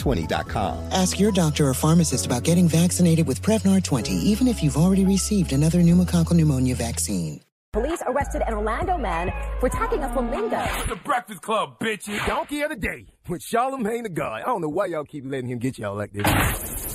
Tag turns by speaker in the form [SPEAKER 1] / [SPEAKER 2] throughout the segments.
[SPEAKER 1] Prevnar20.com.
[SPEAKER 2] Ask your doctor or pharmacist about getting vaccinated with Prevnar 20, even if you've already received another pneumococcal pneumonia vaccine.
[SPEAKER 3] Police arrested an Orlando man for attacking a flamingo.
[SPEAKER 4] It's the Breakfast Club, bitches. Donkey of the day with Charlemagne the God. I don't know why y'all keep letting him get y'all like this.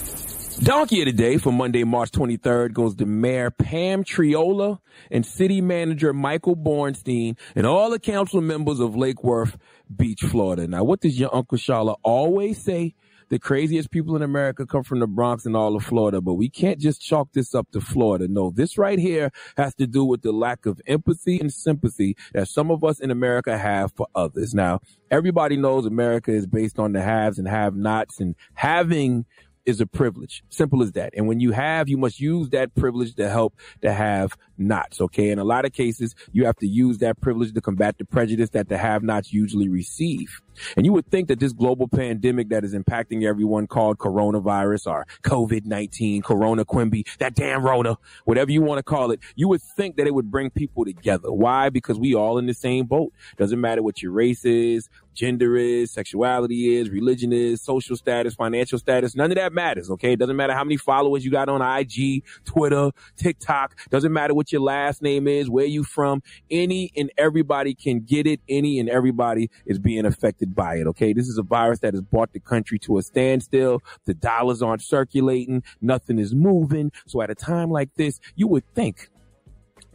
[SPEAKER 5] Donkey of the Day for Monday, March 23rd goes to Mayor Pam Triolo and City Manager Michael Bornstein and all the council members of Lake Worth Beach, Florida. Now, what does your Uncle Charla always say? The craziest people in America come from the Bronx and all of Florida, but we can't just chalk this up to Florida. No, this right here has to do with the lack of empathy and sympathy that some of us in America have for others. Now, everybody knows America is based on the haves and have nots and having is a privilege. Simple as that. And when you have, you must use that privilege to help to have nots. Okay. In a lot of cases, you have to use that privilege to combat the prejudice that the have nots usually receive. And you would think that this global pandemic that is impacting everyone called coronavirus or COVID-19, Corona Quimby, that damn Rona, whatever you want to call it, you would think that it would bring people together. Why? Because we all in the same boat. Doesn't matter what your race is, gender is, sexuality is, religion is, social status, financial status. None of that matters. Okay. It doesn't matter how many followers you got on IG, Twitter, TikTok. Doesn't matter what your last name is, where you from. Any and everybody can get it. Any and everybody is being affected by it. Okay. This is a virus that has brought the country to a standstill. The dollars aren't circulating. Nothing is moving. So at a time like this, you would think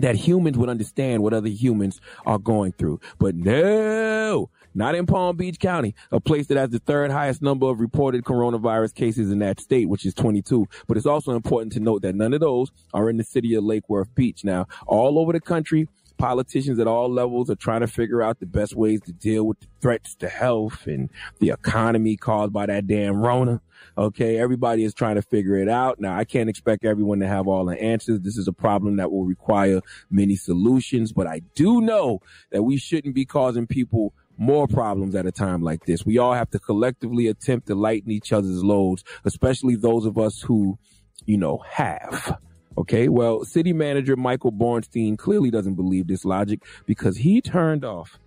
[SPEAKER 5] that humans would understand what other humans are going through. But no, not in Palm Beach County, a place that has the third highest number of reported coronavirus cases in that state, which is 22. But it's also important to note that none of those are in the city of Lake Worth Beach. Now, all over the country, politicians at all levels are trying to figure out the best ways to deal with the threats to health and the economy caused by that damn Rona. Okay. Everybody is trying to figure it out. Now, I can't expect everyone to have all the answers. This is a problem that will require many solutions, but I do know that we shouldn't be causing people more problems at a time like this. We all have to collectively attempt to lighten each other's loads, especially those of us who, you know, have. Okay, well, city manager Michael Bornstein clearly doesn't believe this logic because he turned off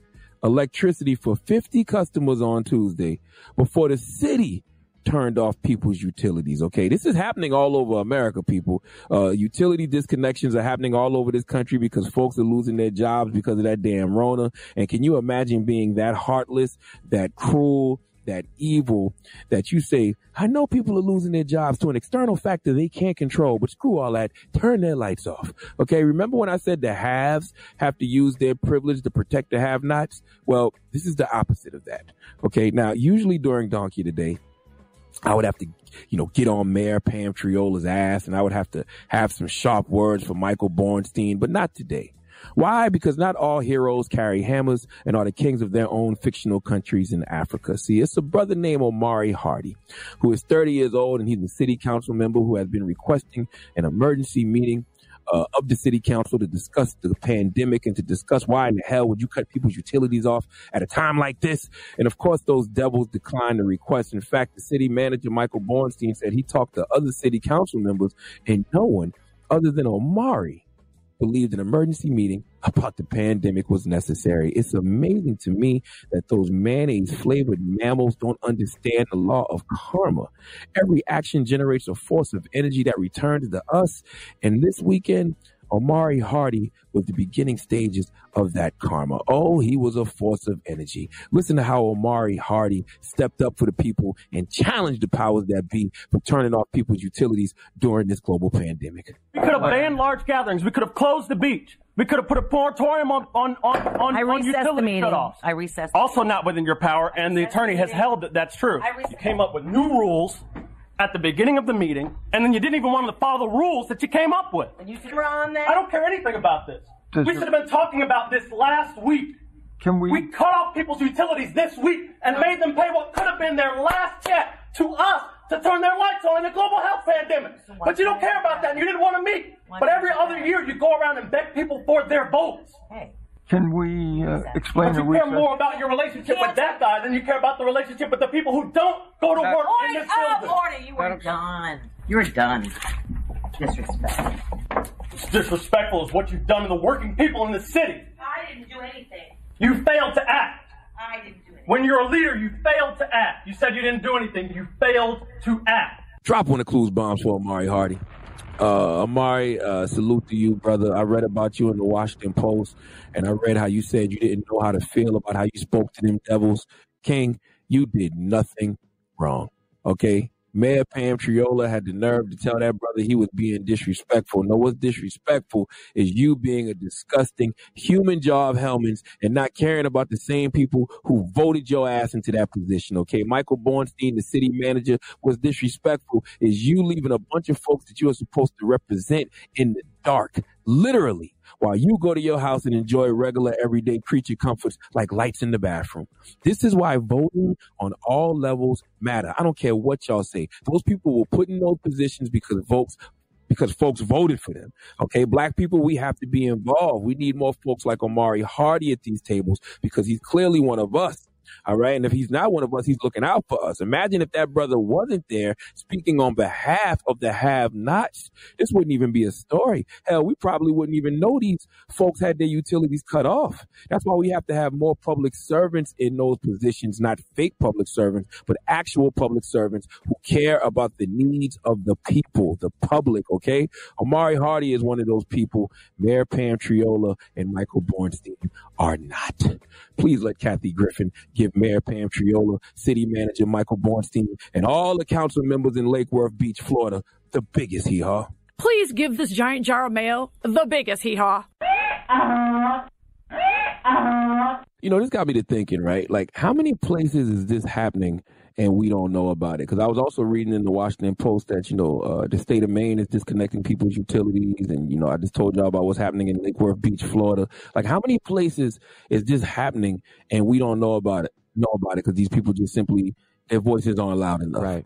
[SPEAKER 5] electricity for 50 customers on Tuesday before the city turned off people's utilities. Okay. This is happening all over America, people. Uh, utility disconnections are happening all over this country because folks are losing their jobs because of that damn Rona. And can you imagine being that heartless, that cruel, that evil that you say, I know people are losing their jobs to an external factor they can't control, but screw all that. Turn their lights off. Okay. Remember when I said the haves have to use their privilege to protect the have nots? Well, this is the opposite of that. Okay. Now, usually during Donkey today, I would have to, you know, get on Mayor Pam Triolo's ass and I would have to have some sharp words for Michael Bornstein, but not today. Why? Because not all heroes carry hammers and are the kings of their own fictional countries in Africa. See, it's a brother named Omari Hardy, who is 30 years old and he's a city council member who has been requesting an emergency meeting uh, of the city council to discuss the pandemic and to discuss why in the hell would you cut people's utilities off at a time like this? And of course, those devils declined the request. In fact, the city manager, Michael Bornstein, said he talked to other city council members and no one other than Omari believed an emergency meeting about the pandemic was necessary. It's amazing to me that those mayonnaise flavored mammals don't understand the law of karma. Every action generates a force of energy that returns to us. And this weekend, Omari Hardy was the beginning stages of that karma. Oh, he was a force of energy. Listen to how Omari Hardy stepped up for the people and challenged the powers that be from turning off people's utilities during this global pandemic.
[SPEAKER 6] We could have banned large gatherings. We could have closed the beach. We could have put a moratorium on on on on,
[SPEAKER 7] I
[SPEAKER 6] on
[SPEAKER 7] recessed the
[SPEAKER 6] utility
[SPEAKER 7] meeting.
[SPEAKER 6] shutoffs.
[SPEAKER 7] I recessed.
[SPEAKER 6] Also, not within your power, and the attorney has held that that's true. You came up with new rules at the beginning of the meeting, and then you didn't even want to follow the rules that you came up with.
[SPEAKER 7] And you were on that.
[SPEAKER 6] I don't care anything about this.
[SPEAKER 8] Does
[SPEAKER 6] we should have been talking about this last week.
[SPEAKER 8] Can we?
[SPEAKER 6] We cut off people's utilities this week and made them pay what could have been their last check to us to turn their lights on in a global health pandemic. But you don't care about that and you didn't want to meet. But every other year you go around and beg people for their votes.
[SPEAKER 8] Can we uh, explain
[SPEAKER 6] But
[SPEAKER 8] the
[SPEAKER 6] you care
[SPEAKER 8] recess?
[SPEAKER 6] more about your relationship with that guy than you care about the relationship with the people who don't go to
[SPEAKER 8] That-
[SPEAKER 6] work in this
[SPEAKER 7] Oh,
[SPEAKER 6] building.
[SPEAKER 7] order! You are done. You're done. Disrespect.
[SPEAKER 6] It's disrespectful is what you've done to the working people in the city.
[SPEAKER 7] I didn't do anything.
[SPEAKER 6] You failed to act.
[SPEAKER 7] I didn't do anything.
[SPEAKER 6] When you're a leader, you failed to act. You said you didn't do anything. You failed to act.
[SPEAKER 5] Drop one of Clues bombs for Omari Hardy. Uh, Omari, uh, salute to you, brother. I read about you in the Washington Post, and I read how you said you didn't know how to feel about how you spoke to them devils. King, you did nothing wrong. Okay? Mayor Pam Triolo had the nerve to tell that brother he was being disrespectful. No, what's disrespectful is you being a disgusting human jaw of helmets and not caring about the same people who voted your ass into that position. Okay, Michael Bornstein, the city manager, was disrespectful. Is you leaving a bunch of folks that you are supposed to represent in the dark, literally, while you go to your house and enjoy regular everyday creature comforts like lights in the bathroom. This is why voting on all levels matter. I don't care what y'all say. Those people were put in those positions because folks because folks voted for them. Okay, black people, we have to be involved. We need more folks like Omari Hardy at these tables because he's clearly one of us. All right. And if he's not one of us, he's looking out for us. Imagine if that brother wasn't there speaking on behalf of the have nots. This wouldn't even be a story. Hell, we probably wouldn't even know these folks had their utilities cut off. That's why we have to have more public servants in those positions, not fake public servants, but actual public servants who care about the needs of the people, the public. Okay. Omari Hardy is one of those people. Mayor Pam Triolo and Michael Bornstein are not. Please let Kathy Griffin give Mayor Pam Triolo, City Manager Michael Bornstein, and all the council members in Lake Worth Beach, Florida, the biggest hee haw.
[SPEAKER 9] Please give this giant jar of mail the biggest hee haw.
[SPEAKER 5] Um, You know, this got me to thinking, right? Like, how many places is this happening and we don't know about it? Because I was also reading in the Washington Post that, you know, uh, the state of Maine is disconnecting people's utilities. And, you know, I just told y'all about what's happening in Lake Worth Beach, Florida. Like, how many places is this happening and we don't know about it? Know about it because these people just simply, their voices aren't loud enough. Right.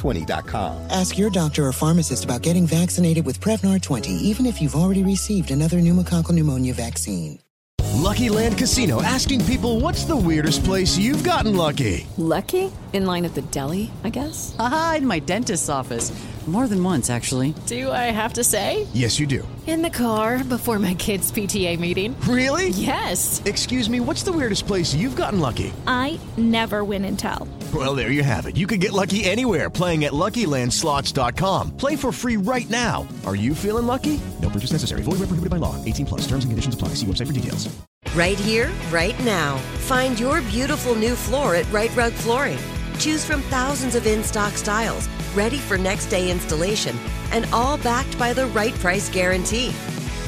[SPEAKER 1] Prevnar20.com.
[SPEAKER 2] Ask your doctor or pharmacist about getting vaccinated with Prevnar 20, even if you've already received another pneumococcal pneumonia vaccine.
[SPEAKER 10] Lucky Land Casino asking people what's the weirdest place you've gotten lucky?
[SPEAKER 11] Lucky? In line at the deli, I guess?
[SPEAKER 12] Aha, in my dentist's office. More than once, actually.
[SPEAKER 11] Do I have to say?
[SPEAKER 10] Yes, you do.
[SPEAKER 11] In the car before my kids' PTA meeting.
[SPEAKER 10] Really?
[SPEAKER 11] Yes.
[SPEAKER 10] Excuse me, what's the weirdest place you've gotten lucky?
[SPEAKER 13] I never win and tell.
[SPEAKER 10] Well, there you have it. You can get lucky anywhere playing at LuckyLandSlots.com. Play for free right now. Are you feeling lucky? No purchase necessary. Void where prohibited by law. 18 plus. Terms and conditions apply. See website for details.
[SPEAKER 14] Right here, right now. Find your beautiful new floor at Rite Rug Flooring. Choose from thousands of in-stock styles, ready for next day installation, and all backed by the right price guarantee.